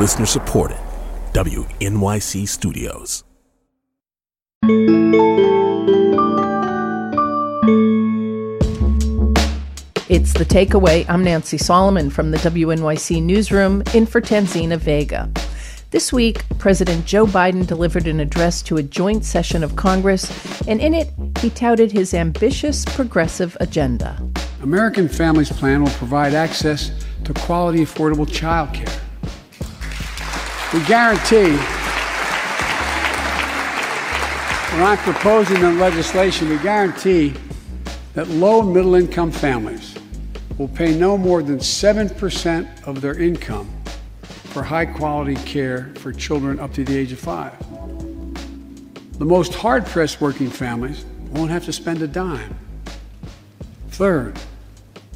Listener supported. WNYC Studios. It's The Takeaway. I'm Nancy Solomon from the WNYC Newsroom in for Tanzina Vega. This week, President Joe Biden delivered an address to a joint session of Congress, and in it, he touted his ambitious progressive agenda. American Families Plan will provide access to quality, affordable child care. We guarantee, when I'm proposing the legislation, we guarantee that low and middle income families will pay no more than 7% of their income for high quality care for children up to the age of five. The most hard pressed working families won't have to spend a dime. Third,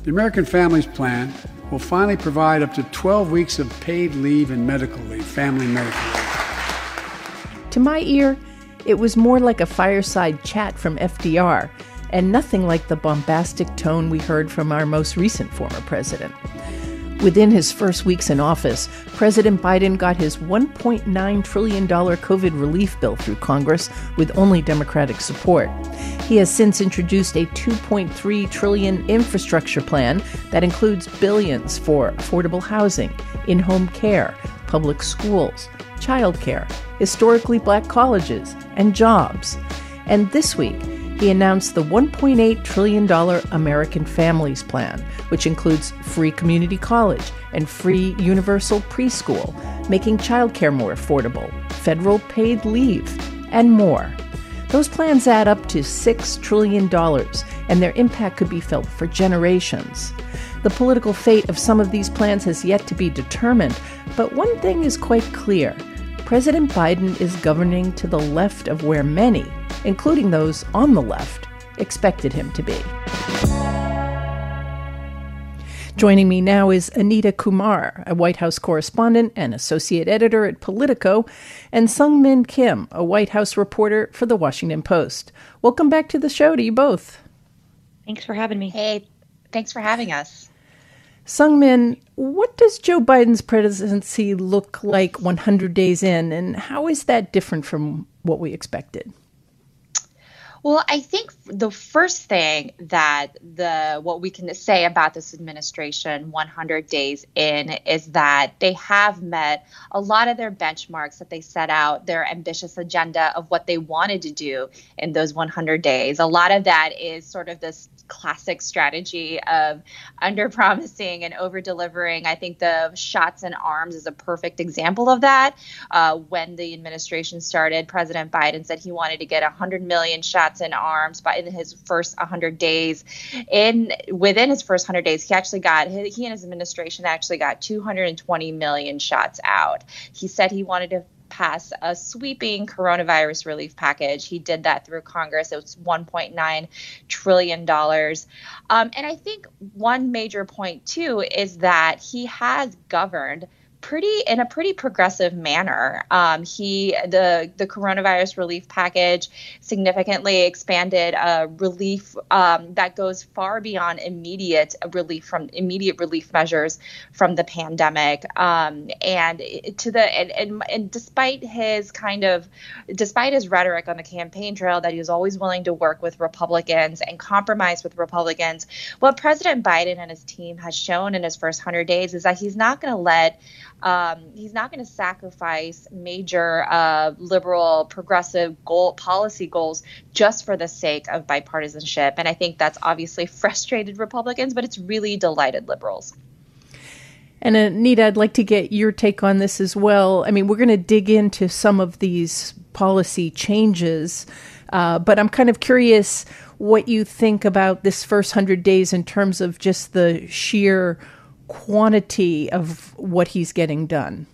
the American Families Plan will finally provide up to 12 weeks of paid leave and medical leave, family medical leave. To my ear, it was more like a fireside chat from FDR and nothing like the bombastic tone we heard from our most recent former president. Within his first weeks in office, President Biden got his $1.9 trillion COVID relief bill through Congress with only Democratic support. He has since introduced a 2.3 trillion infrastructure plan that includes billions for affordable housing, in home care, public schools, childcare, historically black colleges, and jobs. And this week, he announced the $1.8 trillion American Families Plan, which includes free community college and free universal preschool, making childcare more affordable, federal paid leave, and more. Those plans add up to $6 trillion, and their impact could be felt for generations. The political fate of some of these plans has yet to be determined, but one thing is quite clear President Biden is governing to the left of where many, including those on the left, expected him to be. Joining me now is Anita Kumar, a White House correspondent and associate editor at Politico, and Seung Min Kim, a White House reporter for The Washington Post. Welcome back to the show to you both. Thanks for having me. Hey, thanks for having us. Seung Min, what does Joe Biden's presidency look like 100 days in, and how is that different from what we expected? Well, I think the first thing that the what we can say about this administration 100 days in is that they have met a lot of their benchmarks that they set out, their ambitious agenda of what they wanted to do in those 100 days. A lot of that is sort of this classic strategy of under promising and over delivering. I think the shots in arms is a perfect example of that. Uh, when the administration started, President Biden said he wanted to get 100 million shots in arms by in his first 100 days. In within his first 100 days, he actually got he and his administration actually got 220 million shots out. He said he wanted to pass a sweeping coronavirus relief package. He did that through Congress. It was $1.9 trillion. Um, and I think one major point, too, is that he has governed pretty in a pretty progressive manner. Um, he the the coronavirus relief package significantly expanded uh, relief um, that goes far beyond immediate relief from immediate relief measures from the pandemic. Um, and to the and, and, and despite his kind of despite his rhetoric on the campaign trail that he was always willing to work with Republicans and compromise with Republicans, what President Biden and his team has shown in his first hundred days is that he's not going to let um, he's not going to sacrifice major uh, liberal, progressive goal policy goals just for the sake of bipartisanship. And I think that's obviously frustrated Republicans, but it's really delighted liberals. And Anita, I'd like to get your take on this as well. I mean, we're going to dig into some of these policy changes, uh, but I'm kind of curious what you think about this first hundred days in terms of just the sheer quantity of what he's getting done.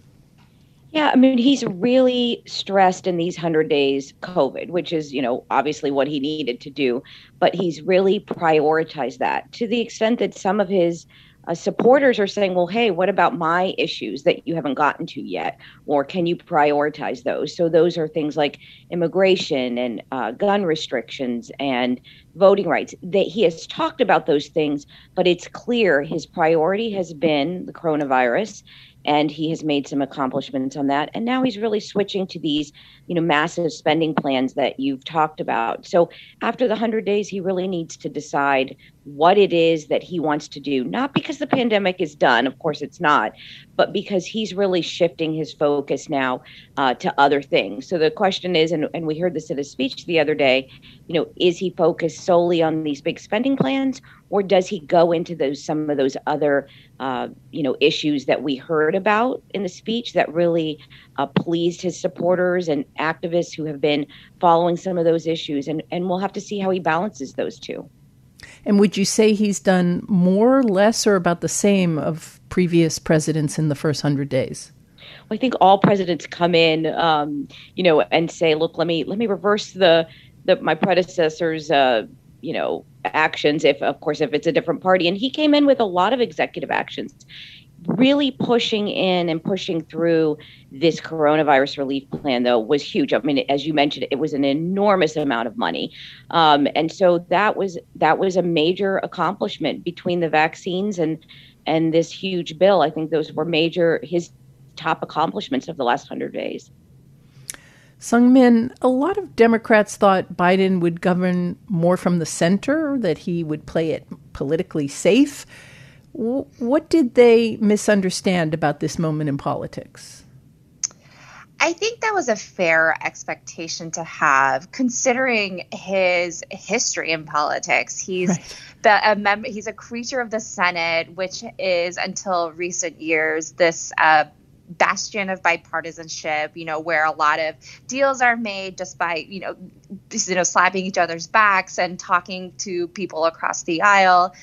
Yeah, I mean, he's really stressed in these 100 days COVID, which is, you know, obviously what he needed to do, but he's really prioritized that to the extent that some of his uh, supporters are saying, well, hey, what about my issues that you haven't gotten to yet? Or can you prioritize those? So, those are things like immigration and uh, gun restrictions and voting rights. That he has talked about those things, but it's clear his priority has been the coronavirus and he has made some accomplishments on that. And now he's really switching to these you know massive spending plans that you've talked about. So after the 100 days he really needs to decide what it is that he wants to do not because the pandemic is done of course it's not but because he's really shifting his focus now uh, to other things. So the question is and, and we heard this at his speech the other day you know is he focused solely on these big spending plans or does he go into those some of those other uh, you know issues that we heard about in the speech that really uh, pleased his supporters and activists who have been following some of those issues? And and we'll have to see how he balances those two. And would you say he's done more less or about the same of previous presidents in the first 100 days? Well, I think all presidents come in, um, you know, and say, "Look, let me let me reverse the the my predecessor's uh, you know actions if of course if it's a different party. And he came in with a lot of executive actions really pushing in and pushing through this coronavirus relief plan though was huge. I mean as you mentioned it was an enormous amount of money. Um, and so that was that was a major accomplishment between the vaccines and and this huge bill. I think those were major his top accomplishments of the last 100 days Seung Min, a lot of Democrats thought Biden would govern more from the center, that he would play it politically safe. W- what did they misunderstand about this moment in politics? I think that was a fair expectation to have, considering his history in politics. He's right. the, a mem- he's a creature of the Senate, which is until recent years this uh, bastion of bipartisanship, you know, where a lot of deals are made just by, you know, you know, slapping each other's backs and talking to people across the aisle.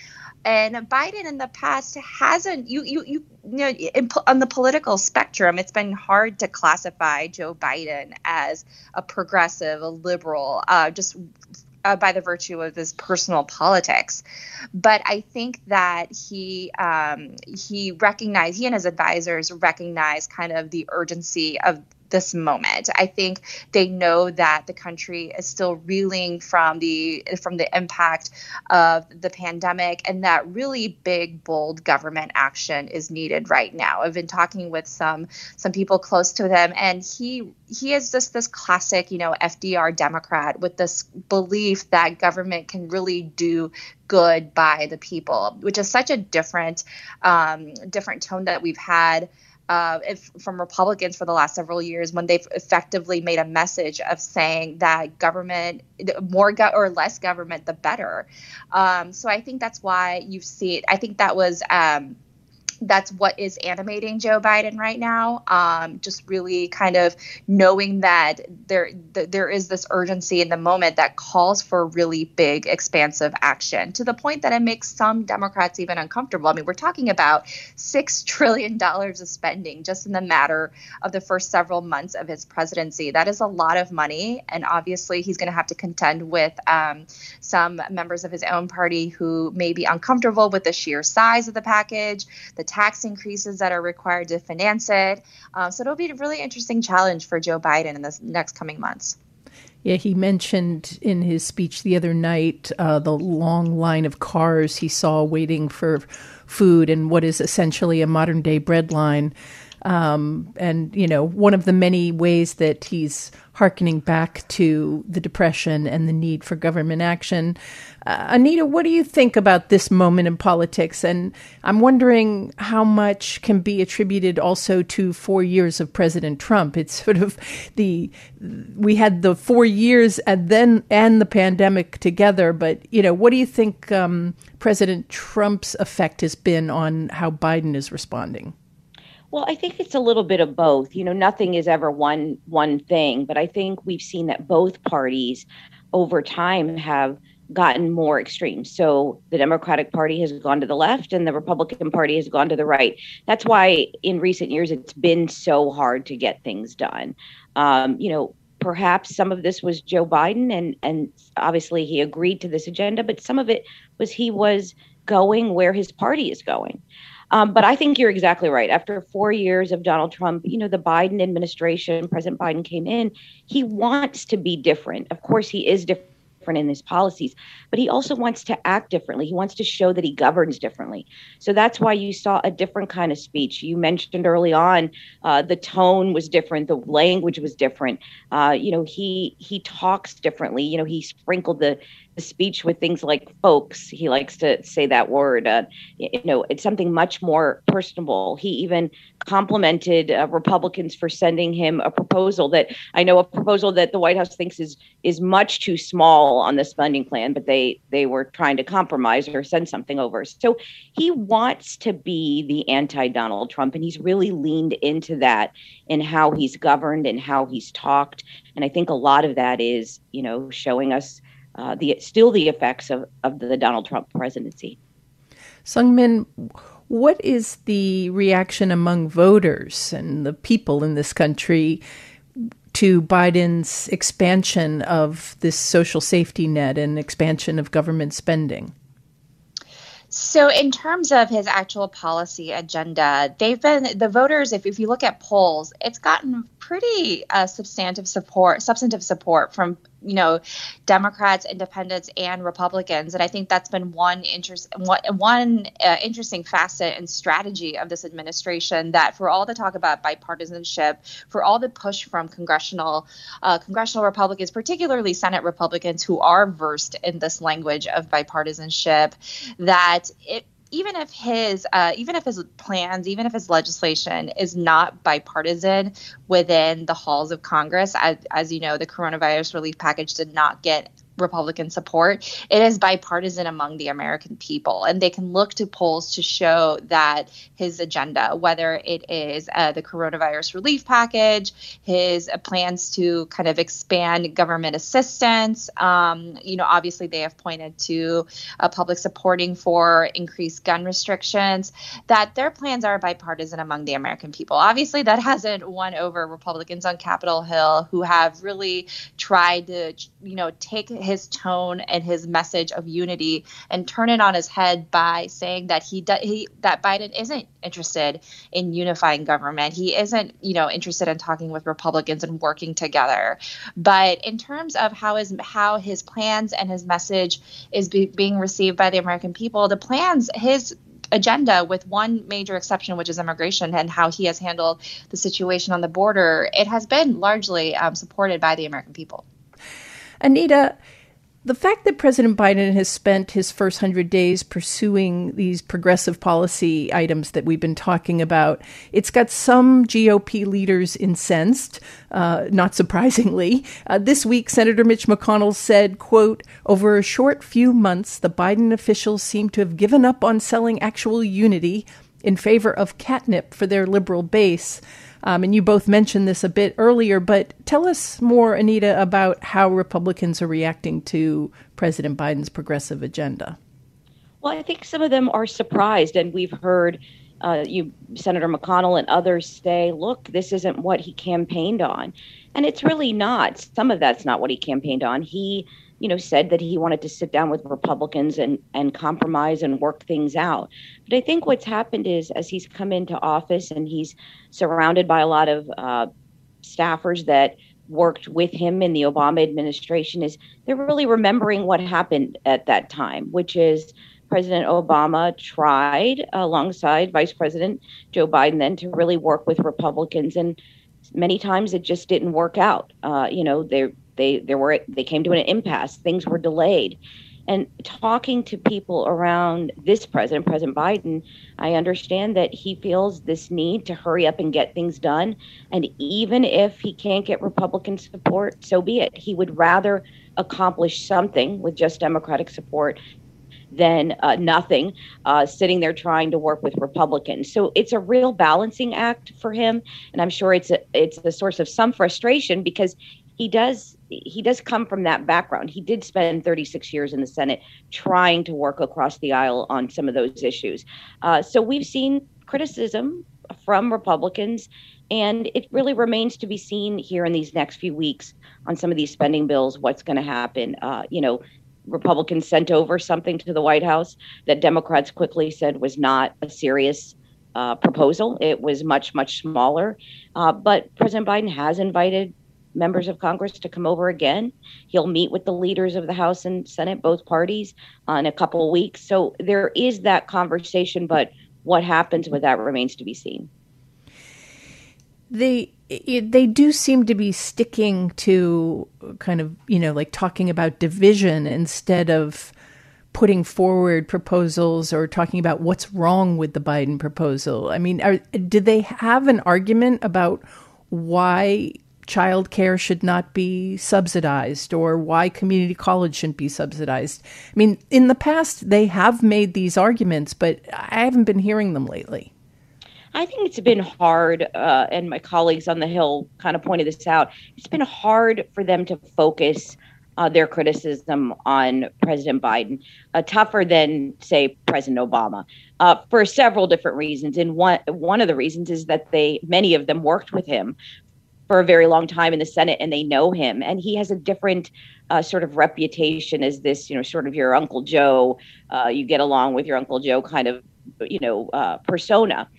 And Biden in the past hasn't you you you, you know on the political spectrum it's been hard to classify Joe Biden as a progressive, a liberal, uh, just uh, by the virtue of his personal politics. But I think that he um, he recognized he and his advisors recognize kind of the urgency of this moment. I think they know that the country is still reeling from the from the impact of the pandemic and that really big bold government action is needed right now. I've been talking with some some people close to them and he he is just this classic, you know, FDR Democrat with this belief that government can really do good by the people, which is such a different um, different tone that we've had uh, if, from Republicans for the last several years when they've effectively made a message of saying that government, more go- or less government, the better. Um, so I think that's why you see it. I think that was. Um, that's what is animating Joe Biden right now. Um, just really kind of knowing that there th- there is this urgency in the moment that calls for really big, expansive action to the point that it makes some Democrats even uncomfortable. I mean, we're talking about six trillion dollars of spending just in the matter of the first several months of his presidency. That is a lot of money, and obviously he's going to have to contend with um, some members of his own party who may be uncomfortable with the sheer size of the package, the tax increases that are required to finance it. Um, so it'll be a really interesting challenge for Joe Biden in the next coming months. Yeah, he mentioned in his speech the other night uh, the long line of cars he saw waiting for food and what is essentially a modern day bread line. Um, and, you know, one of the many ways that he's harkening back to the Depression and the need for government action. Uh, Anita, what do you think about this moment in politics? And I'm wondering how much can be attributed also to four years of President Trump. It's sort of the we had the four years and then and the pandemic together. But you know, what do you think um, President Trump's effect has been on how Biden is responding? Well, I think it's a little bit of both. You know, nothing is ever one one thing, but I think we've seen that both parties over time have gotten more extreme. So the Democratic Party has gone to the left and the Republican Party has gone to the right. That's why in recent years it's been so hard to get things done. Um, you know, perhaps some of this was Joe Biden and and obviously he agreed to this agenda, but some of it was he was going where his party is going. Um, but I think you're exactly right. After four years of Donald Trump, you know, the Biden administration, President Biden came in, he wants to be different. Of course, he is different in his policies, but he also wants to act differently. He wants to show that he governs differently. So that's why you saw a different kind of speech. You mentioned early on uh, the tone was different, the language was different. Uh, you know, he he talks differently. You know, he sprinkled the speech with things like folks. He likes to say that word. Uh, you know, it's something much more personable. He even complimented uh, Republicans for sending him a proposal that I know a proposal that the White House thinks is is much too small on the spending plan, but they they were trying to compromise or send something over. So he wants to be the anti Donald Trump, and he's really leaned into that in how he's governed and how he's talked. And I think a lot of that is, you know, showing us uh, the still the effects of, of the Donald Trump presidency. Seung-min, what is the reaction among voters and the people in this country to Biden's expansion of this social safety net and expansion of government spending? So, in terms of his actual policy agenda, they've been the voters. If, if you look at polls, it's gotten pretty uh, substantive support, substantive support from you know Democrats, Independents, and Republicans, and I think that's been one interest one, one uh, interesting facet and strategy of this administration. That for all the talk about bipartisanship, for all the push from congressional uh, congressional Republicans, particularly Senate Republicans who are versed in this language of bipartisanship, that it even if his uh, even if his plans even if his legislation is not bipartisan within the halls of congress as, as you know the coronavirus relief package did not get Republican support. It is bipartisan among the American people, and they can look to polls to show that his agenda, whether it is uh, the coronavirus relief package, his uh, plans to kind of expand government assistance. Um, you know, obviously they have pointed to uh, public supporting for increased gun restrictions. That their plans are bipartisan among the American people. Obviously, that hasn't won over Republicans on Capitol Hill who have really tried to, you know, take his tone and his message of unity and turn it on his head by saying that he, he that Biden isn't interested in unifying government. He isn't, you know, interested in talking with Republicans and working together. But in terms of how his how his plans and his message is be, being received by the American people, the plans his agenda with one major exception which is immigration and how he has handled the situation on the border it has been largely um, supported by the american people anita the fact that President Biden has spent his first 100 days pursuing these progressive policy items that we've been talking about, it's got some GOP leaders incensed, uh, not surprisingly. Uh, this week, Senator Mitch McConnell said, quote, over a short few months, the Biden officials seem to have given up on selling actual unity in favor of catnip for their liberal base. Um, and you both mentioned this a bit earlier, but tell us more, Anita, about how Republicans are reacting to President Biden's progressive agenda. Well, I think some of them are surprised, and we've heard uh, you, Senator McConnell, and others say, "Look, this isn't what he campaigned on," and it's really not. Some of that's not what he campaigned on. He you know, said that he wanted to sit down with Republicans and, and compromise and work things out. But I think what's happened is as he's come into office and he's surrounded by a lot of uh, staffers that worked with him in the Obama administration, is they're really remembering what happened at that time, which is President Obama tried alongside Vice President Joe Biden then to really work with Republicans and many times it just didn't work out. Uh, you know, they they there were they came to an impasse. Things were delayed. And talking to people around this president, President Biden, I understand that he feels this need to hurry up and get things done. And even if he can't get Republican support, so be it. He would rather accomplish something with just Democratic support than uh, nothing, uh, sitting there trying to work with Republicans. So it's a real balancing act for him, and I'm sure it's a it's a source of some frustration because he does he does come from that background. He did spend 36 years in the Senate trying to work across the aisle on some of those issues. Uh, so we've seen criticism from Republicans, and it really remains to be seen here in these next few weeks on some of these spending bills what's going to happen. Uh, you know, Republicans sent over something to the White House that Democrats quickly said was not a serious uh, proposal. It was much, much smaller. Uh, but President Biden has invited members of Congress to come over again. He'll meet with the leaders of the House and Senate, both parties, uh, in a couple weeks. So there is that conversation, but what happens with that remains to be seen. They they do seem to be sticking to kind of you know like talking about division instead of putting forward proposals or talking about what's wrong with the Biden proposal. I mean, are, did they have an argument about why child care should not be subsidized or why community college shouldn't be subsidized? I mean, in the past, they have made these arguments, but I haven't been hearing them lately. I think it's been hard, uh, and my colleagues on the Hill kind of pointed this out. It's been hard for them to focus uh, their criticism on President Biden, uh, tougher than say President Obama, uh, for several different reasons. And one one of the reasons is that they many of them worked with him for a very long time in the Senate, and they know him, and he has a different uh, sort of reputation as this, you know, sort of your Uncle Joe. Uh, you get along with your Uncle Joe kind of, you know, uh, persona.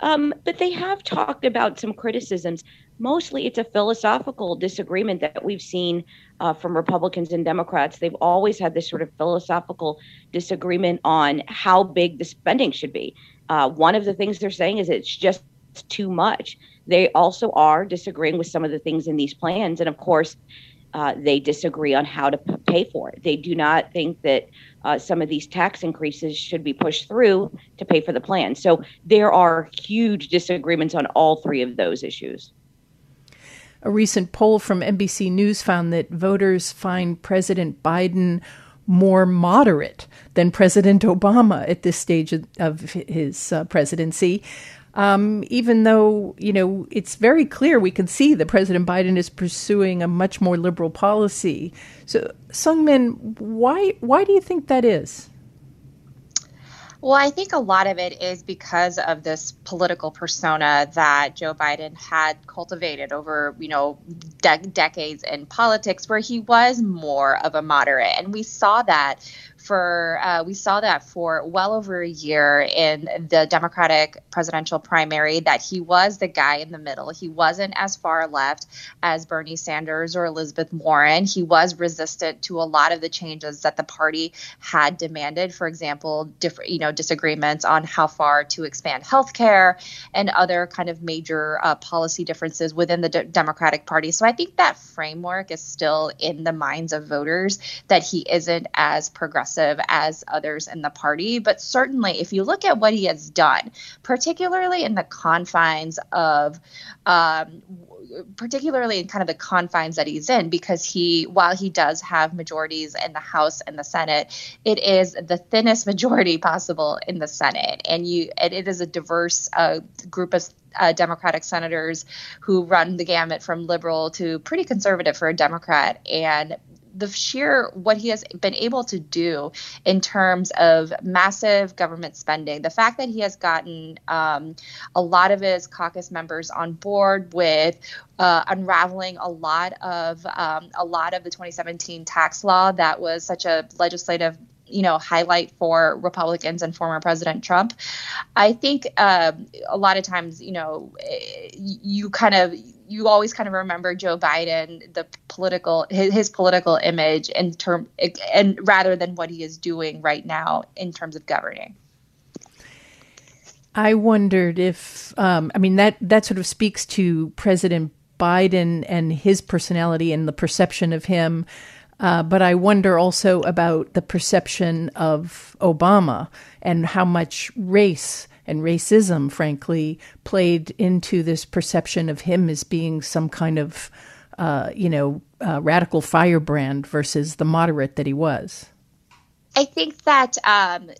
Um, but they have talked about some criticisms. Mostly, it's a philosophical disagreement that we've seen uh, from Republicans and Democrats. They've always had this sort of philosophical disagreement on how big the spending should be. Uh, one of the things they're saying is it's just too much. They also are disagreeing with some of the things in these plans. And of course, uh, they disagree on how to p- pay for it. They do not think that uh, some of these tax increases should be pushed through to pay for the plan. So there are huge disagreements on all three of those issues. A recent poll from NBC News found that voters find President Biden more moderate than President Obama at this stage of his uh, presidency. Um, even though you know it's very clear, we can see that President Biden is pursuing a much more liberal policy. So, Seung-min, why why do you think that is? Well, I think a lot of it is because of this political persona that Joe Biden had cultivated over, you know, de- decades in politics, where he was more of a moderate, and we saw that for uh, we saw that for well over a year in the Democratic presidential primary that he was the guy in the middle. He wasn't as far left as Bernie Sanders or Elizabeth Warren. He was resistant to a lot of the changes that the party had demanded. For example, different you know disagreements on how far to expand health care and other kind of major uh, policy differences within the D- Democratic Party. So I think that framework is still in the minds of voters that he isn't as progressive as others in the party. But certainly, if you look at what he has done, particularly in the confines of, um, particularly in kind of the confines that he's in, because he, while he does have majorities in the House and the Senate, it is the thinnest majority possible in the Senate, and you, and it is a diverse uh, group of uh, Democratic senators who run the gamut from liberal to pretty conservative for a Democrat. And the sheer what he has been able to do in terms of massive government spending, the fact that he has gotten um, a lot of his caucus members on board with uh, unraveling a lot of um, a lot of the 2017 tax law that was such a legislative you know highlight for Republicans and former President Trump. I think uh, a lot of times you know you kind of you always kind of remember Joe Biden the political his, his political image in term and rather than what he is doing right now in terms of governing. I wondered if um, I mean that that sort of speaks to President Biden and his personality and the perception of him uh, but I wonder also about the perception of Obama and how much race and racism, frankly, played into this perception of him as being some kind of, uh, you know, uh, radical firebrand versus the moderate that he was. I think that um,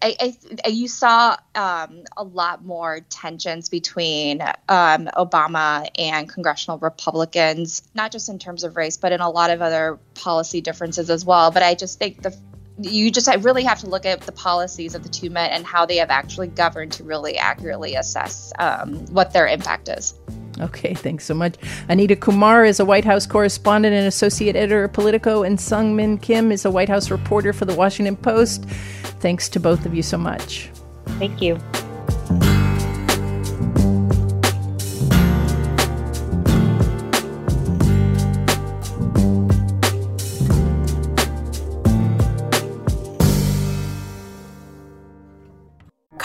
I, I, you saw um, a lot more tensions between um, Obama and congressional Republicans, not just in terms of race, but in a lot of other policy differences as well. But I just think the you just really have to look at the policies of the two men and how they have actually governed to really accurately assess um, what their impact is. Okay, thanks so much. Anita Kumar is a White House correspondent and associate editor of Politico, and Seung-min Kim is a White House reporter for the Washington Post. Thanks to both of you so much. Thank you.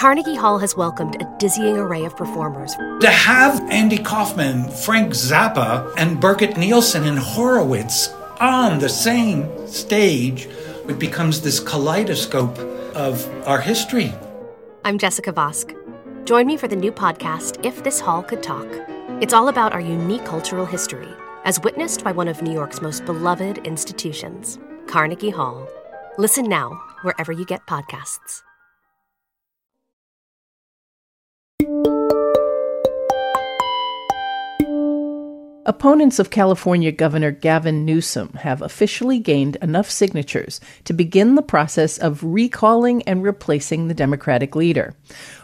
Carnegie Hall has welcomed a dizzying array of performers. To have Andy Kaufman, Frank Zappa, and Birgit Nilsson and Horowitz on the same stage, it becomes this kaleidoscope of our history. I'm Jessica Vosk. Join me for the new podcast, If This Hall Could Talk. It's all about our unique cultural history, as witnessed by one of New York's most beloved institutions, Carnegie Hall. Listen now, wherever you get podcasts. Opponents of California Governor Gavin Newsom have officially gained enough signatures to begin the process of recalling and replacing the Democratic leader.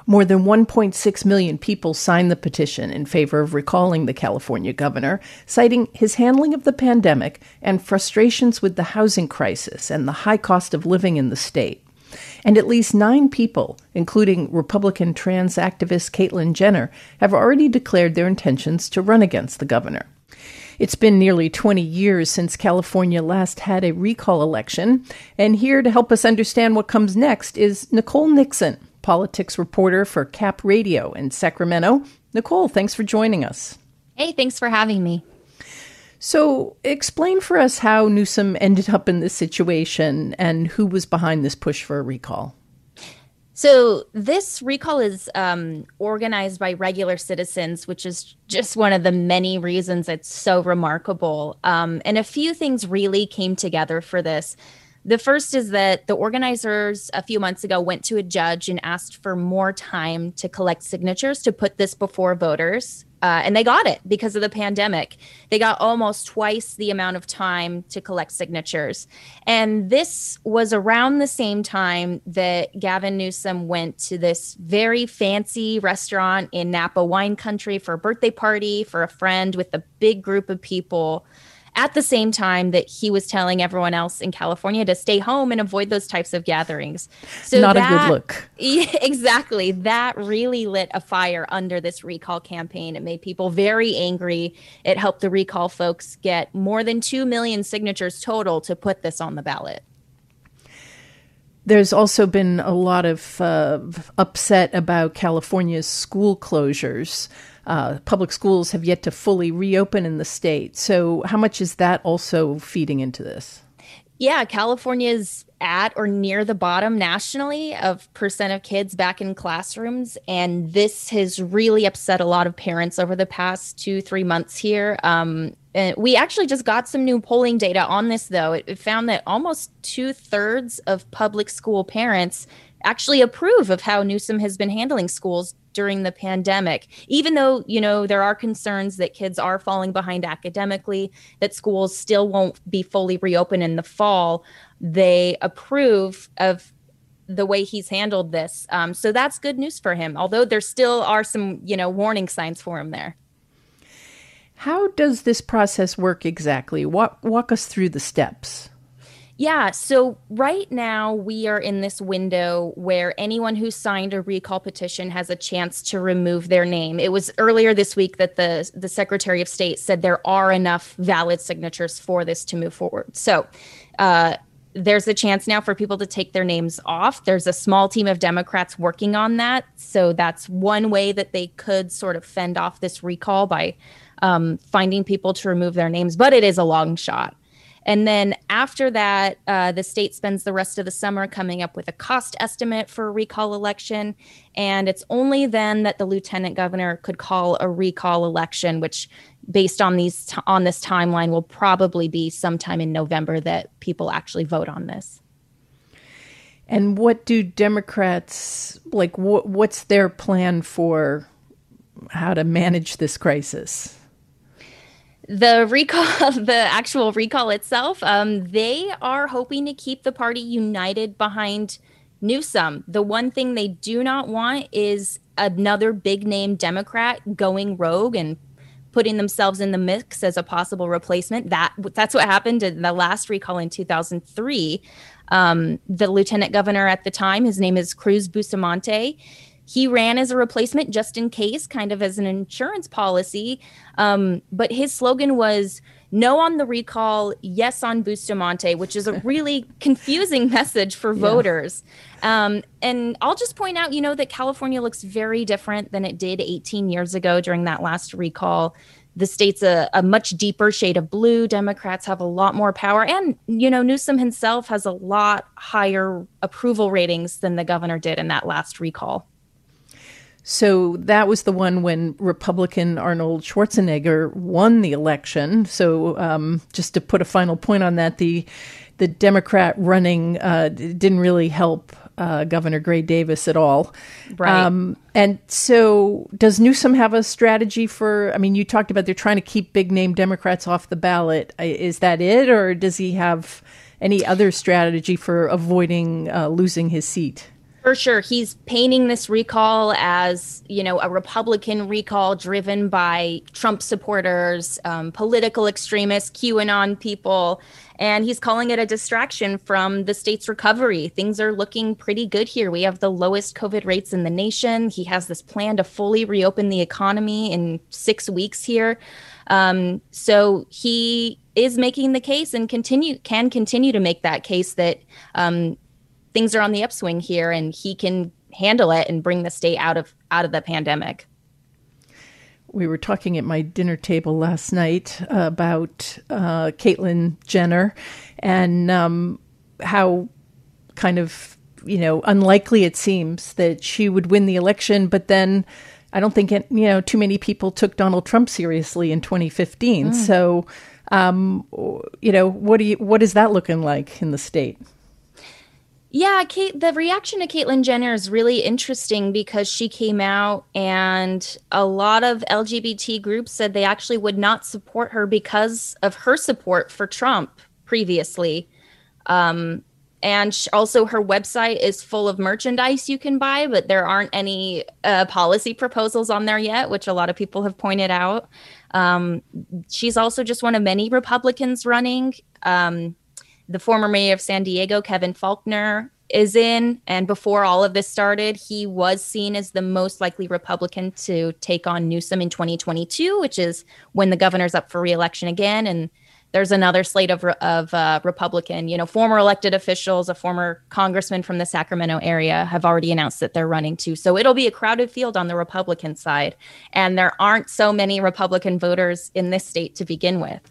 More than 1.6 million people signed the petition in favor of recalling the California governor, citing his handling of the pandemic and frustrations with the housing crisis and the high cost of living in the state. And at least nine people, including Republican trans activist Caitlyn Jenner, have already declared their intentions to run against the governor. It's been nearly 20 years since California last had a recall election, and here to help us understand what comes next is Nicole Nixon, politics reporter for Cap Radio in Sacramento. Nicole, thanks for joining us. Hey, thanks for having me. So, explain for us how Newsom ended up in this situation and who was behind this push for a recall. So, this recall is um, organized by regular citizens, which is just one of the many reasons it's so remarkable. Um, and a few things really came together for this. The first is that the organizers a few months ago went to a judge and asked for more time to collect signatures to put this before voters. Uh, and they got it because of the pandemic. They got almost twice the amount of time to collect signatures. And this was around the same time that Gavin Newsom went to this very fancy restaurant in Napa wine country for a birthday party for a friend with a big group of people at the same time that he was telling everyone else in California to stay home and avoid those types of gatherings. So not that, a good look. Yeah, exactly. That really lit a fire under this recall campaign. It made people very angry. It helped the recall folks get more than 2 million signatures total to put this on the ballot. There's also been a lot of uh, upset about California's school closures. Uh, public schools have yet to fully reopen in the state. So, how much is that also feeding into this? Yeah, California is at or near the bottom nationally of percent of kids back in classrooms. And this has really upset a lot of parents over the past two, three months here. Um, we actually just got some new polling data on this, though. It, it found that almost two thirds of public school parents actually approve of how Newsom has been handling schools during the pandemic. Even though you know there are concerns that kids are falling behind academically that schools still won't be fully reopened in the fall they approve of the way he's handled this. Um, so that's good news for him although there still are some you know warning signs for him there. How does this process work exactly? Walk, walk us through the steps yeah. So right now we are in this window where anyone who signed a recall petition has a chance to remove their name. It was earlier this week that the the Secretary of State said there are enough valid signatures for this to move forward. So. Uh, there's a chance now for people to take their names off. There's a small team of Democrats working on that. So that's one way that they could sort of fend off this recall by um, finding people to remove their names, but it is a long shot. And then after that, uh, the state spends the rest of the summer coming up with a cost estimate for a recall election. And it's only then that the lieutenant governor could call a recall election, which, based on these t- on this timeline, will probably be sometime in November that people actually vote on this. And what do Democrats like? Wh- what's their plan for how to manage this crisis? The recall the actual recall itself um, they are hoping to keep the party united behind newsom. The one thing they do not want is another big name democrat going rogue and putting themselves in the mix as a possible replacement. That that's what happened in the last recall in 2003 um, the lieutenant governor at the time his name is cruz bustamante he ran as a replacement just in case, kind of as an insurance policy. Um, but his slogan was no on the recall, yes on Bustamante, which is a really confusing message for voters. Yeah. Um, and I'll just point out, you know, that California looks very different than it did 18 years ago during that last recall. The state's a, a much deeper shade of blue. Democrats have a lot more power. And, you know, Newsom himself has a lot higher approval ratings than the governor did in that last recall. So that was the one when Republican Arnold Schwarzenegger won the election. So um, just to put a final point on that, the the Democrat running uh, didn't really help uh, Governor Gray Davis at all. Right. Um, and so, does Newsom have a strategy for? I mean, you talked about they're trying to keep big name Democrats off the ballot. Is that it, or does he have any other strategy for avoiding uh, losing his seat? For sure. He's painting this recall as, you know, a Republican recall driven by Trump supporters, um, political extremists, QAnon people. And he's calling it a distraction from the state's recovery. Things are looking pretty good here. We have the lowest COVID rates in the nation. He has this plan to fully reopen the economy in six weeks here. Um, so he is making the case and continue can continue to make that case that um, things are on the upswing here and he can handle it and bring the state out of out of the pandemic. We were talking at my dinner table last night about uh, Caitlyn Jenner and um, how kind of you know unlikely it seems that she would win the election, but then I don't think it, you know too many people took Donald Trump seriously in 2015. Mm. So, um, you know, what do you what is that looking like in the state? Yeah, Kate, the reaction to Caitlyn Jenner is really interesting because she came out and a lot of LGBT groups said they actually would not support her because of her support for Trump previously. Um, and also, her website is full of merchandise you can buy, but there aren't any uh, policy proposals on there yet, which a lot of people have pointed out. Um, she's also just one of many Republicans running. Um, the former mayor of San Diego, Kevin Faulconer, is in. And before all of this started, he was seen as the most likely Republican to take on Newsom in 2022, which is when the governor's up for reelection again. And there's another slate of, of uh, Republican, you know, former elected officials, a former congressman from the Sacramento area have already announced that they're running too. So it'll be a crowded field on the Republican side. And there aren't so many Republican voters in this state to begin with.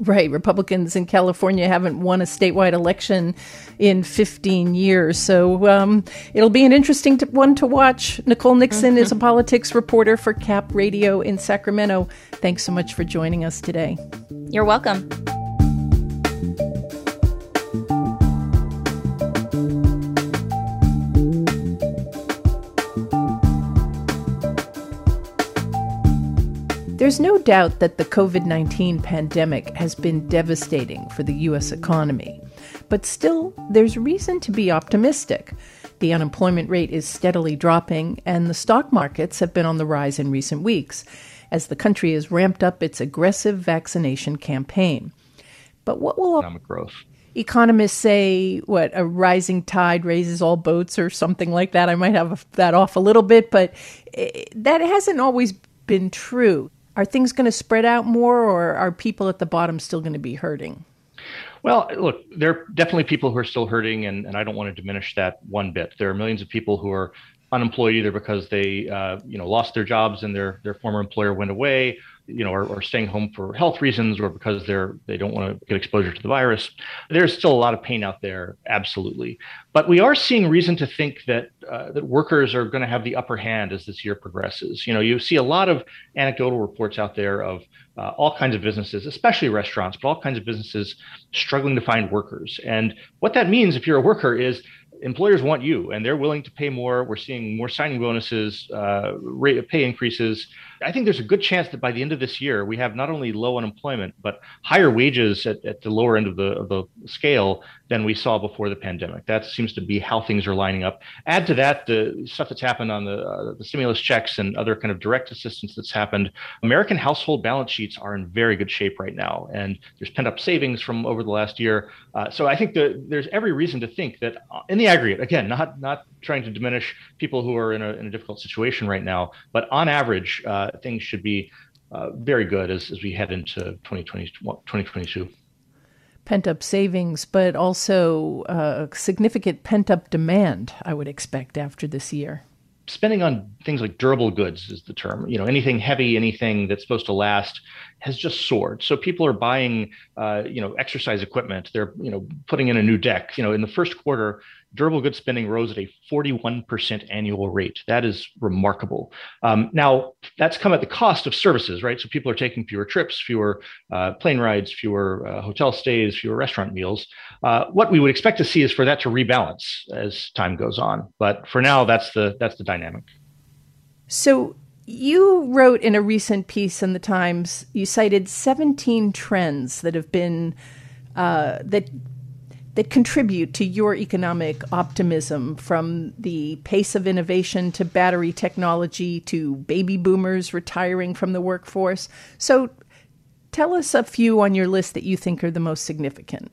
Right. Republicans in California haven't won a statewide election in 15 years. So um, it'll be an interesting one to watch. Nicole Nixon mm-hmm. is a mm-hmm. politics reporter for Cap Radio in Sacramento. Thanks so much for joining us today. You're welcome. There's no doubt that the COVID 19 pandemic has been devastating for the U.S. economy. But still, there's reason to be optimistic. The unemployment rate is steadily dropping, and the stock markets have been on the rise in recent weeks as the country has ramped up its aggressive vaccination campaign. But what will economic growth? Economists say what a rising tide raises all boats, or something like that. I might have that off a little bit, but eh, that hasn't always been true. Are things going to spread out more, or are people at the bottom still going to be hurting? Well, look, there are definitely people who are still hurting, and, and I don't want to diminish that one bit. There are millions of people who are unemployed either because they, uh, you know, lost their jobs and their their former employer went away, you know, or, staying home for health reasons or because they're they don't want to get exposure to the virus. There's still a lot of pain out there, absolutely. But we are seeing reason to think that uh, that workers are going to have the upper hand as this year progresses. You know, you see a lot of anecdotal reports out there of uh, all kinds of businesses, especially restaurants, but all kinds of businesses struggling to find workers. And what that means, if you're a worker, is employers want you and they're willing to pay more. We're seeing more signing bonuses, uh, rate of pay increases. I think there's a good chance that by the end of this year, we have not only low unemployment, but higher wages at, at the lower end of the, of the scale than we saw before the pandemic. That seems to be how things are lining up. Add to that the stuff that's happened on the, uh, the stimulus checks and other kind of direct assistance that's happened. American household balance sheets are in very good shape right now, and there's pent up savings from over the last year. Uh, so I think that there's every reason to think that uh, in the aggregate, again, not not trying to diminish people who are in a, in a difficult situation right now, but on average, uh, things should be uh, very good as, as we head into 2020, 2022 pent up savings, but also uh, significant pent up demand, I would expect, after this year. Spending on things like durable goods is the term. You know, anything heavy, anything that's supposed to last has just soared. So people are buying, uh, you know, exercise equipment. They're, you know, putting in a new deck. You know, in the first quarter, durable goods spending rose at a 41% annual rate. That is remarkable. Um, now, that's come at the cost of services, right? So people are taking fewer trips, fewer uh, plane rides, fewer uh, hotel stays, fewer restaurant meals. Uh, what we would expect to see is for that to rebalance as time goes on. But for now, that's the that's the dynamic. So you wrote in a recent piece in the Times, you cited 17 trends that have been uh, that that contribute to your economic optimism from the pace of innovation to battery technology to baby boomers retiring from the workforce. So tell us a few on your list that you think are the most significant.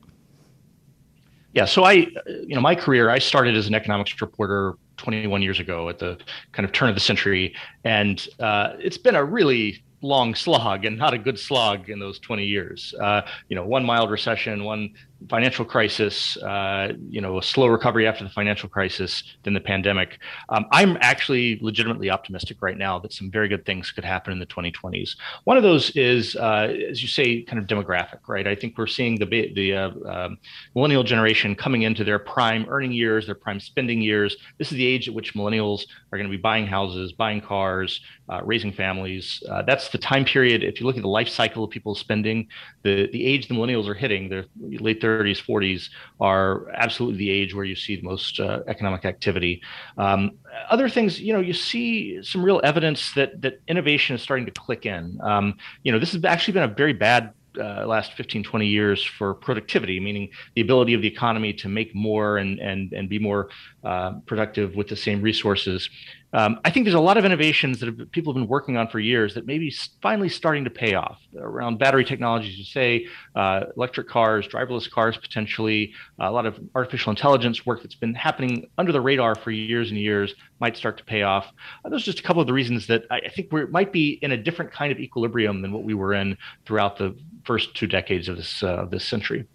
Yeah, so I, you know, my career, I started as an economics reporter 21 years ago at the kind of turn of the century. And uh, it's been a really long slog and not a good slog in those 20 years. Uh, you know, one mild recession, one financial crisis, uh, you know, a slow recovery after the financial crisis, then the pandemic. Um, I'm actually legitimately optimistic right now that some very good things could happen in the 2020s. One of those is, uh, as you say, kind of demographic, right? I think we're seeing the the uh, um, millennial generation coming into their prime earning years, their prime spending years. This is the age at which millennials are going to be buying houses, buying cars, uh, raising families. Uh, that's the time period. If you look at the life cycle of people's spending, the the age the millennials are hitting, their late 30s, 40s are absolutely the age where you see the most uh, economic activity. Um, other things, you know, you see some real evidence that that innovation is starting to click in. Um, you know, this has actually been a very bad uh, last 15, 20 years for productivity, meaning the ability of the economy to make more and and and be more uh, productive with the same resources. Um, I think there's a lot of innovations that have, people have been working on for years that may be finally starting to pay off around battery technologies. You say uh, electric cars, driverless cars, potentially a lot of artificial intelligence work that's been happening under the radar for years and years might start to pay off. Uh, those are just a couple of the reasons that I, I think we might be in a different kind of equilibrium than what we were in throughout the first two decades of this uh, this century.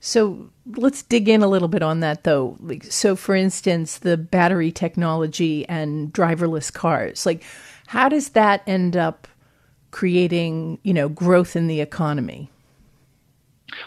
So let's dig in a little bit on that, though. So, for instance, the battery technology and driverless cars. Like, how does that end up creating, you know, growth in the economy?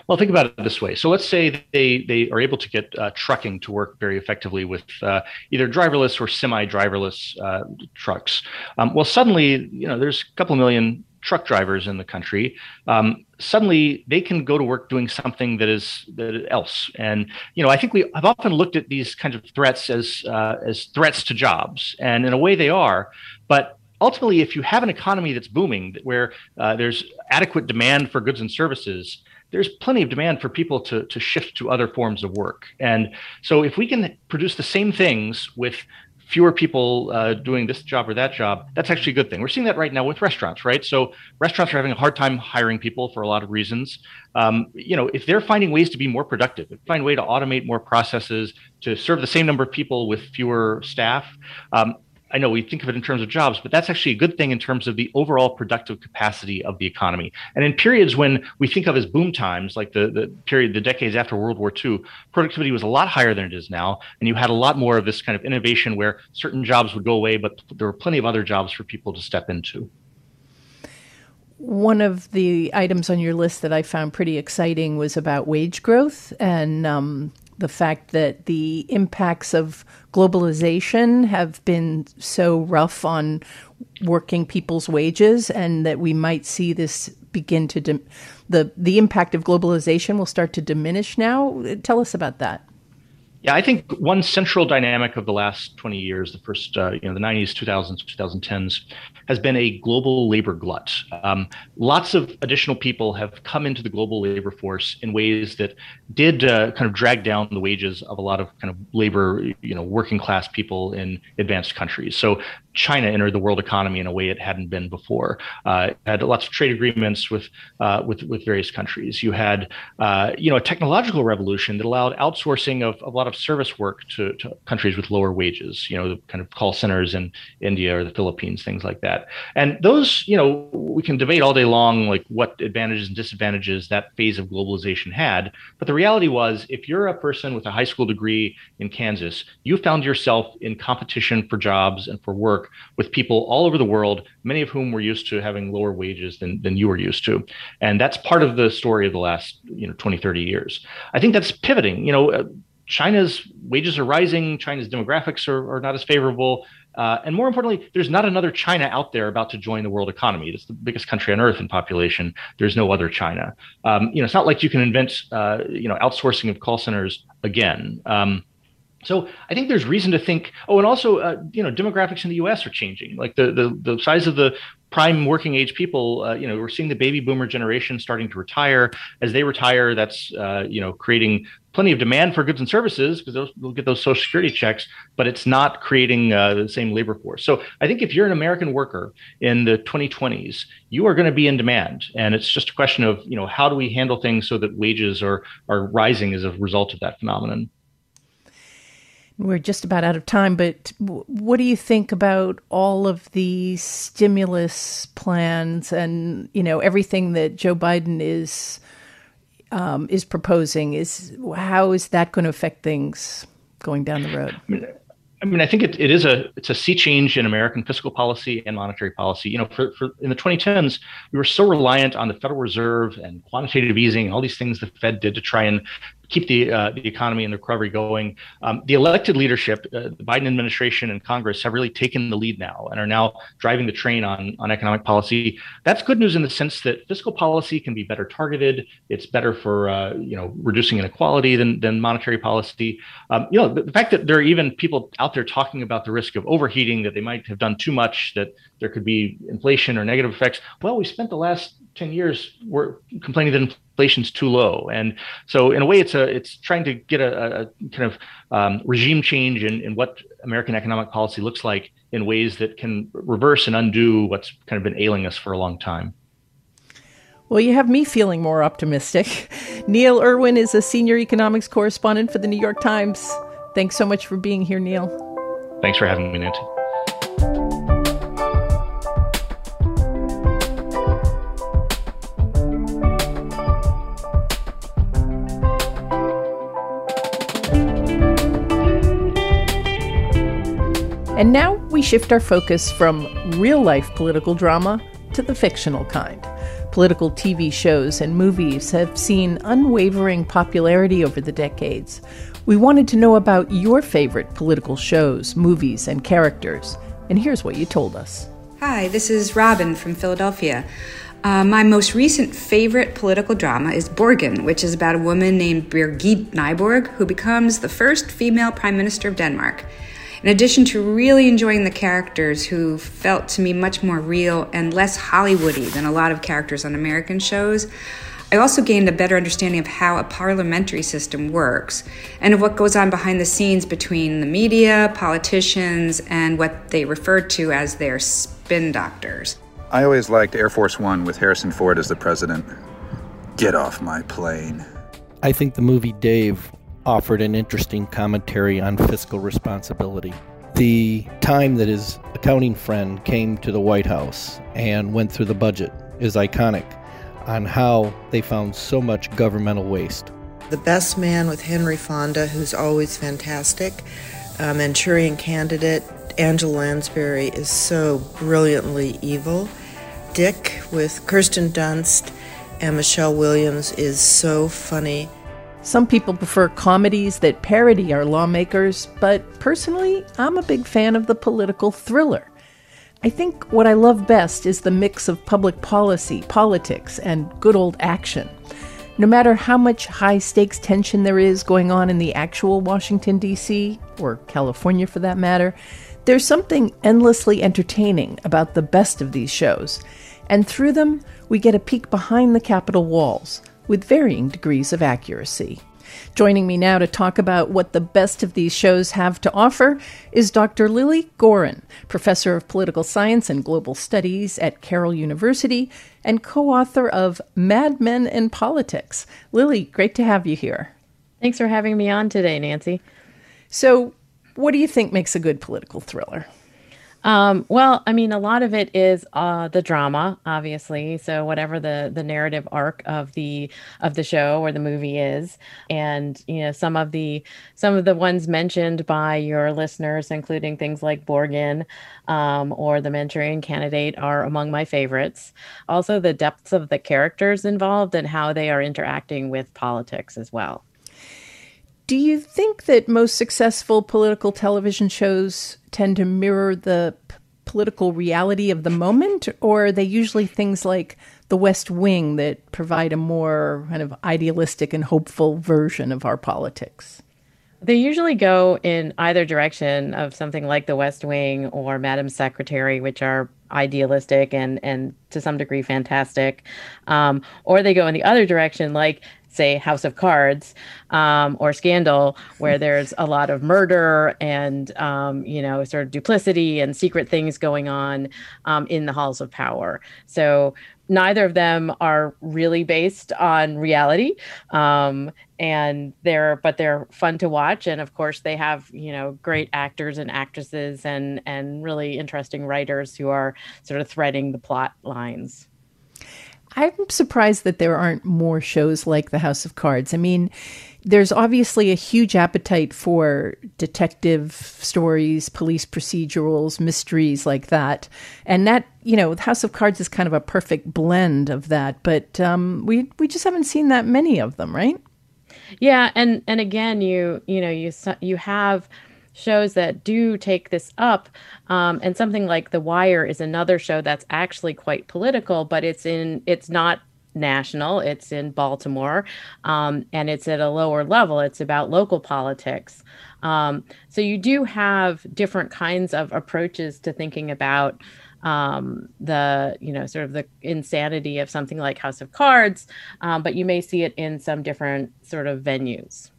Well, think about it this way. So let's say they they are able to get uh, trucking to work very effectively with uh, either driverless or semi-driverless uh, trucks. Um, well, suddenly, you know, there's a couple million truck drivers in the country, um, suddenly they can go to work doing something that is that else. And you know, I think we have often looked at these kinds of threats as uh, as threats to jobs, and in a way they are. But ultimately, if you have an economy that's booming, where uh, there's adequate demand for goods and services, there's plenty of demand for people to, to shift to other forms of work. And so if we can produce the same things with fewer people uh, doing this job or that job, that's actually a good thing. We're seeing that right now with restaurants, right? So restaurants are having a hard time hiring people for a lot of reasons. Um, you know, if they're finding ways to be more productive, find a way to automate more processes to serve the same number of people with fewer staff, um, I know we think of it in terms of jobs, but that's actually a good thing in terms of the overall productive capacity of the economy. And in periods when we think of as boom times, like the, the period, the decades after World War II, productivity was a lot higher than it is now. And you had a lot more of this kind of innovation where certain jobs would go away, but there were plenty of other jobs for people to step into. One of the items on your list that I found pretty exciting was about wage growth. And um, the fact that the impacts of globalization have been so rough on working people's wages and that we might see this begin to the the impact of globalization will start to diminish now. Tell us about that yeah, I think one central dynamic of the last 20 years, the first, uh, you know, the 90s, 2000s, 2010s, has been a global labor glut. Um, lots of additional people have come into the global labor force in ways that did uh, kind of drag down the wages of a lot of kind of labor, you know, working class people in advanced countries. So China entered the world economy in a way it hadn't been before. Uh, had lots of trade agreements with uh, with with various countries. You had uh, you know a technological revolution that allowed outsourcing of, of a lot of service work to, to, countries with lower wages. You know, the kind of call centers in India or the Philippines, things like that. And those, you know, we can debate all day long like what advantages and disadvantages that phase of globalization had. But the reality was, if you're a person with a high school degree in Kansas, you found yourself in competition for jobs and for work with people all over the world, many of whom were used to having lower wages than, than you were used to. And that's part of the story of the last, you know, 20, 30 years. I think that's pivoting. You know, uh, China's wages are rising, China's demographics are, are not as favorable. Uh, and more importantly, there's not another China out there about to join the world economy. It's the biggest country on earth in population. There's no other China. Um, you know, it's not like you can invent, uh, you know, outsourcing of call centers again. Um, so I think there's reason to think. Oh, and also, uh, you know, demographics in the U.S. are changing. Like the the, the size of the prime working age people. Uh, you know, we're seeing the baby boomer generation starting to retire. As they retire, that's uh, you know creating plenty of demand for goods and services because they'll get those social security checks, but it's not creating uh, the same labor force. So I think if you're an American worker in the 2020s, you are going to be in demand, and it's just a question of you know how do we handle things so that wages are are rising as a result of that phenomenon. We're just about out of time, but what do you think about all of the stimulus plans and you know everything that Joe Biden is um, is proposing? Is how is that going to affect things going down the road? I mean, I mean, I think it, it is a it's a sea change in American fiscal policy and monetary policy. You know, for, for in the 2010s, we were so reliant on the Federal Reserve and quantitative easing and all these things the Fed did to try and keep the uh, the economy and the recovery going. Um, the elected leadership, uh, the Biden administration and Congress, have really taken the lead now and are now driving the train on on economic policy. That's good news in the sense that fiscal policy can be better targeted. It's better for uh, you know reducing inequality than than monetary policy. Um, you know the, the fact that there are even people out there talking about the risk of overheating, that they might have done too much, that there could be inflation or negative effects. Well, we spent the last 10 years we're complaining that inflation's too low and so in a way it's a it's trying to get a, a kind of um, regime change in, in what american economic policy looks like in ways that can reverse and undo what's kind of been ailing us for a long time well, you have me feeling more optimistic. Neil Irwin is a senior economics correspondent for the New York Times. Thanks so much for being here, Neil. Thanks for having me, Nancy. And now we shift our focus from real life political drama to the fictional kind. Political TV shows and movies have seen unwavering popularity over the decades. We wanted to know about your favorite political shows, movies, and characters. And here's what you told us. Hi, this is Robin from Philadelphia. Uh, my most recent favorite political drama is Borgen, which is about a woman named Birgit Nyborg who becomes the first female prime minister of Denmark. In addition to really enjoying the characters who felt to me much more real and less Hollywoody than a lot of characters on American shows, I also gained a better understanding of how a parliamentary system works and of what goes on behind the scenes between the media, politicians, and what they refer to as their spin doctors. I always liked Air Force One with Harrison Ford as the president. Get off my plane. I think the movie Dave offered an interesting commentary on fiscal responsibility. The time that his accounting friend came to the White House and went through the budget is iconic on how they found so much governmental waste. The Best Man with Henry Fonda, who's always fantastic, uh, Manchurian Candidate, Angela Lansbury is so brilliantly evil. Dick with Kirsten Dunst and Michelle Williams is so funny. Some people prefer comedies that parody our lawmakers, but personally, I'm a big fan of the political thriller. I think what I love best is the mix of public policy, politics, and good old action. No matter how much high stakes tension there is going on in the actual Washington, D.C., or California for that matter, there's something endlessly entertaining about the best of these shows. And through them, we get a peek behind the Capitol walls with varying degrees of accuracy. Joining me now to talk about what the best of these shows have to offer is Dr. Lilly Goren, professor of political science and global studies at Carroll University and co author of Mad Men and Politics. Lilly, great to have you here. Thanks for having me on today, Nancy. So, what do you think makes a good political thriller? Um, well, I mean, a lot of it is uh, the drama, obviously. So whatever the the narrative arc of the of the show or the movie is, and you know, some of the some of the ones mentioned by your listeners, including things like Borgen um, or The Manchurian Candidate, are among my favorites. Also, the depths of the characters involved and how they are interacting with politics as well. Do you think that most successful political television shows tend to mirror the p- political reality of the moment, or are they usually things like The West Wing that provide a more kind of idealistic and hopeful version of our politics? They usually go in either direction of something like The West Wing or Madam Secretary, which are idealistic and and to some degree fantastic, um, or they go in the other direction, like say House of Cards um, or Scandal, where there's a lot of murder and um, you know sort of duplicity and secret things going on um, in the halls of power. So neither of them are really based on reality um, and they're but they're fun to watch and of course they have you know great actors and actresses and and really interesting writers who are sort of threading the plot lines I'm surprised that there aren't more shows like The House of Cards. I mean, there's obviously a huge appetite for detective stories, police procedurals, mysteries like that. And that, you know, The House of Cards is kind of a perfect blend of that. But um, we, we just haven't seen that many of them, right? Yeah. And, and again, you, you know, you, you have shows that do take this up. Um, and something like The Wire is another show that's actually quite political, but it's in it's not national. It's in Baltimore, um, and it's at a lower level. It's about local politics. Um, so you do have different kinds of approaches to thinking about um, the you know sort of the insanity of something like House of Cards, um, but you may see it in some different sort of venues.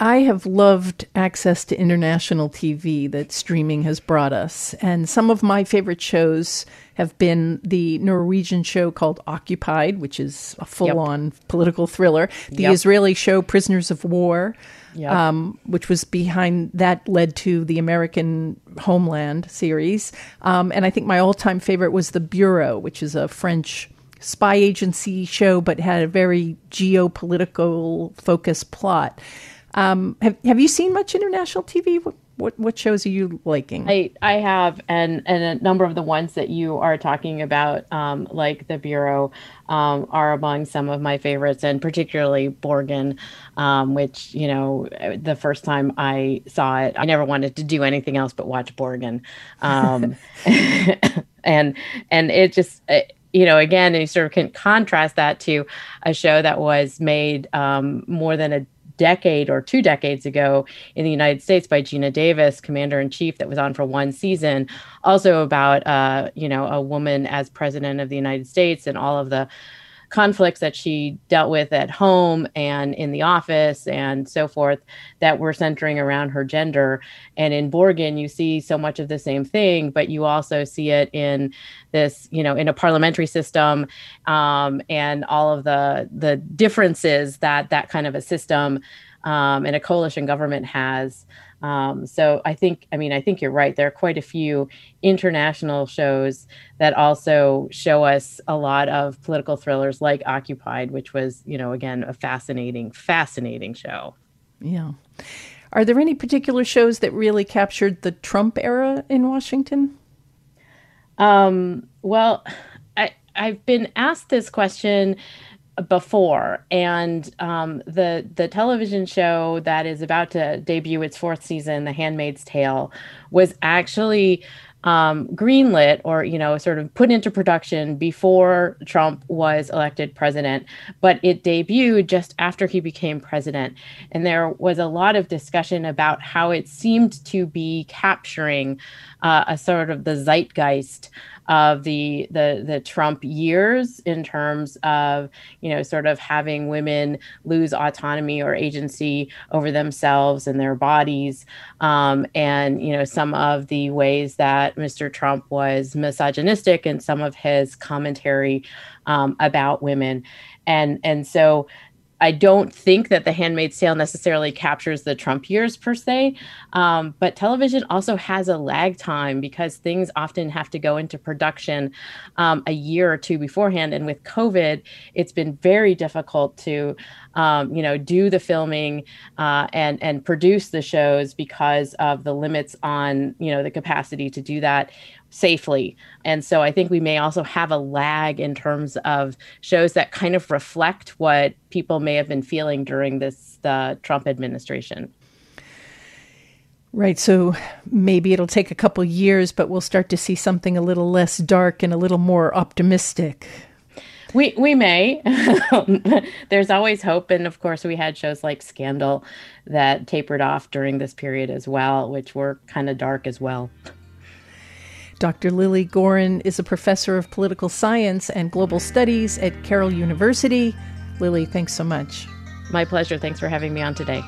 I have loved access to international TV that streaming has brought us. And some of my favorite shows have been the Norwegian show called Occupied, which is a full on political thriller, the yep. Israeli show Prisoners of War. Yep. Um, which was behind that led to the American Homeland series. Um, and I think my all time favorite was The Bureau, which is a French spy agency show, but had a very geopolitical focused plot. Um, have Have you seen much international TV? What, what, what shows are you liking? I I have, and and a number of the ones that you are talking about, um, like the Bureau, um, are among some of my favorites, and particularly Borgen, um, which you know, the first time I saw it, I never wanted to do anything else but watch Borgen, um, and and it just. It, you know, again, you sort of can contrast that to a show that was made um, more than a decade or two decades ago in the United States by Geena Davis, commander in chief, that was on for one season, also about uh, you know a woman as president of the United States and all of the conflicts that she dealt with at home and in the office and so forth that were centering around her gender. And in Borgen, you see so much of the same thing, but you also see it in this, you know, in a parliamentary system um, and all of the the differences that that kind of a system um, and a coalition government has. Um, so I think, I mean, I think you're right. There are quite a few international shows that also show us a lot of political thrillers like Occupied, which was, you know, again, a fascinating, fascinating show. Yeah. Are there any particular shows that really captured the Trump era in Washington? Um, well, I, I've been asked this question before. And um, the the television show that is about to debut its fourth season the handmaid's tale was actually um, greenlit or you know sort of put into production before Trump was elected president, but it debuted just after he became president, and there was a lot of discussion about how it seemed to be capturing uh, a sort of the zeitgeist of the the the Trump years in terms of you know sort of having women lose autonomy or agency over themselves and their bodies, um, and you know some of the ways that Mr. Trump was misogynistic in some of his commentary um, about women, and and so I don't think that The Handmaid's Tale necessarily captures the Trump years per se, um, but television also has a lag time because things often have to go into production um, a year or two beforehand. And with COVID, it's been very difficult to, um, you know, do the filming uh, and and produce the shows because of the limits on, you know, the capacity to do that safely. And so I think we may also have a lag in terms of shows that kind of reflect what people may have been feeling during this the Trump administration. Right. So maybe it'll take a couple years, but we'll start to see something a little less dark and a little more optimistic. We we may. There's always hope, and of course, we had shows like Scandal that tapered off during this period as well, which were kind of dark as well. Dr. Lilly Goren is a professor of political science and global studies at Carroll University. Lilly, thanks so much. My pleasure. Thanks for having me on today.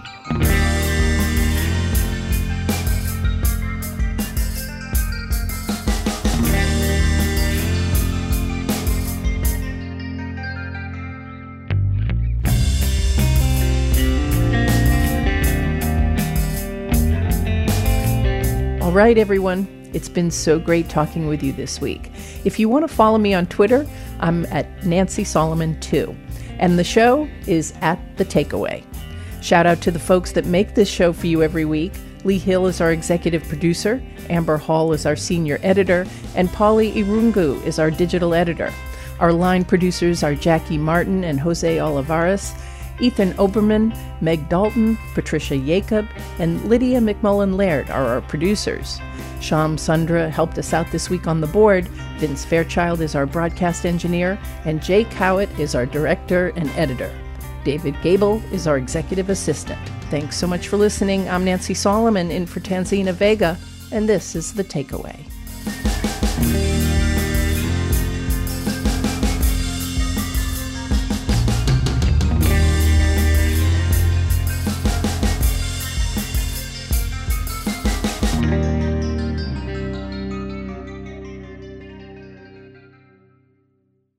Right, everyone. It's been so great talking with you this week. If you want to follow me on Twitter, I'm at Nancy Solomon 2. And the show is at The Takeaway. Shout out to the folks that make this show for you every week. Lee Hill is our executive producer, Amber Hall is our senior editor, and Polly Irungu is our digital editor. Our line producers are Jackie Martin and Jose Olivares. Ethan Oberman, Meg Dalton, Patricia Jacob, and Lydia McMullen Laird are our producers. Sham Sundra helped us out this week on the board. Vince Fairchild is our broadcast engineer, and Jay Cowit is our director and editor. David Gable is our executive assistant. Thanks so much for listening. I'm Nancy Solomon in for Tanzina Vega, and this is The Takeaway.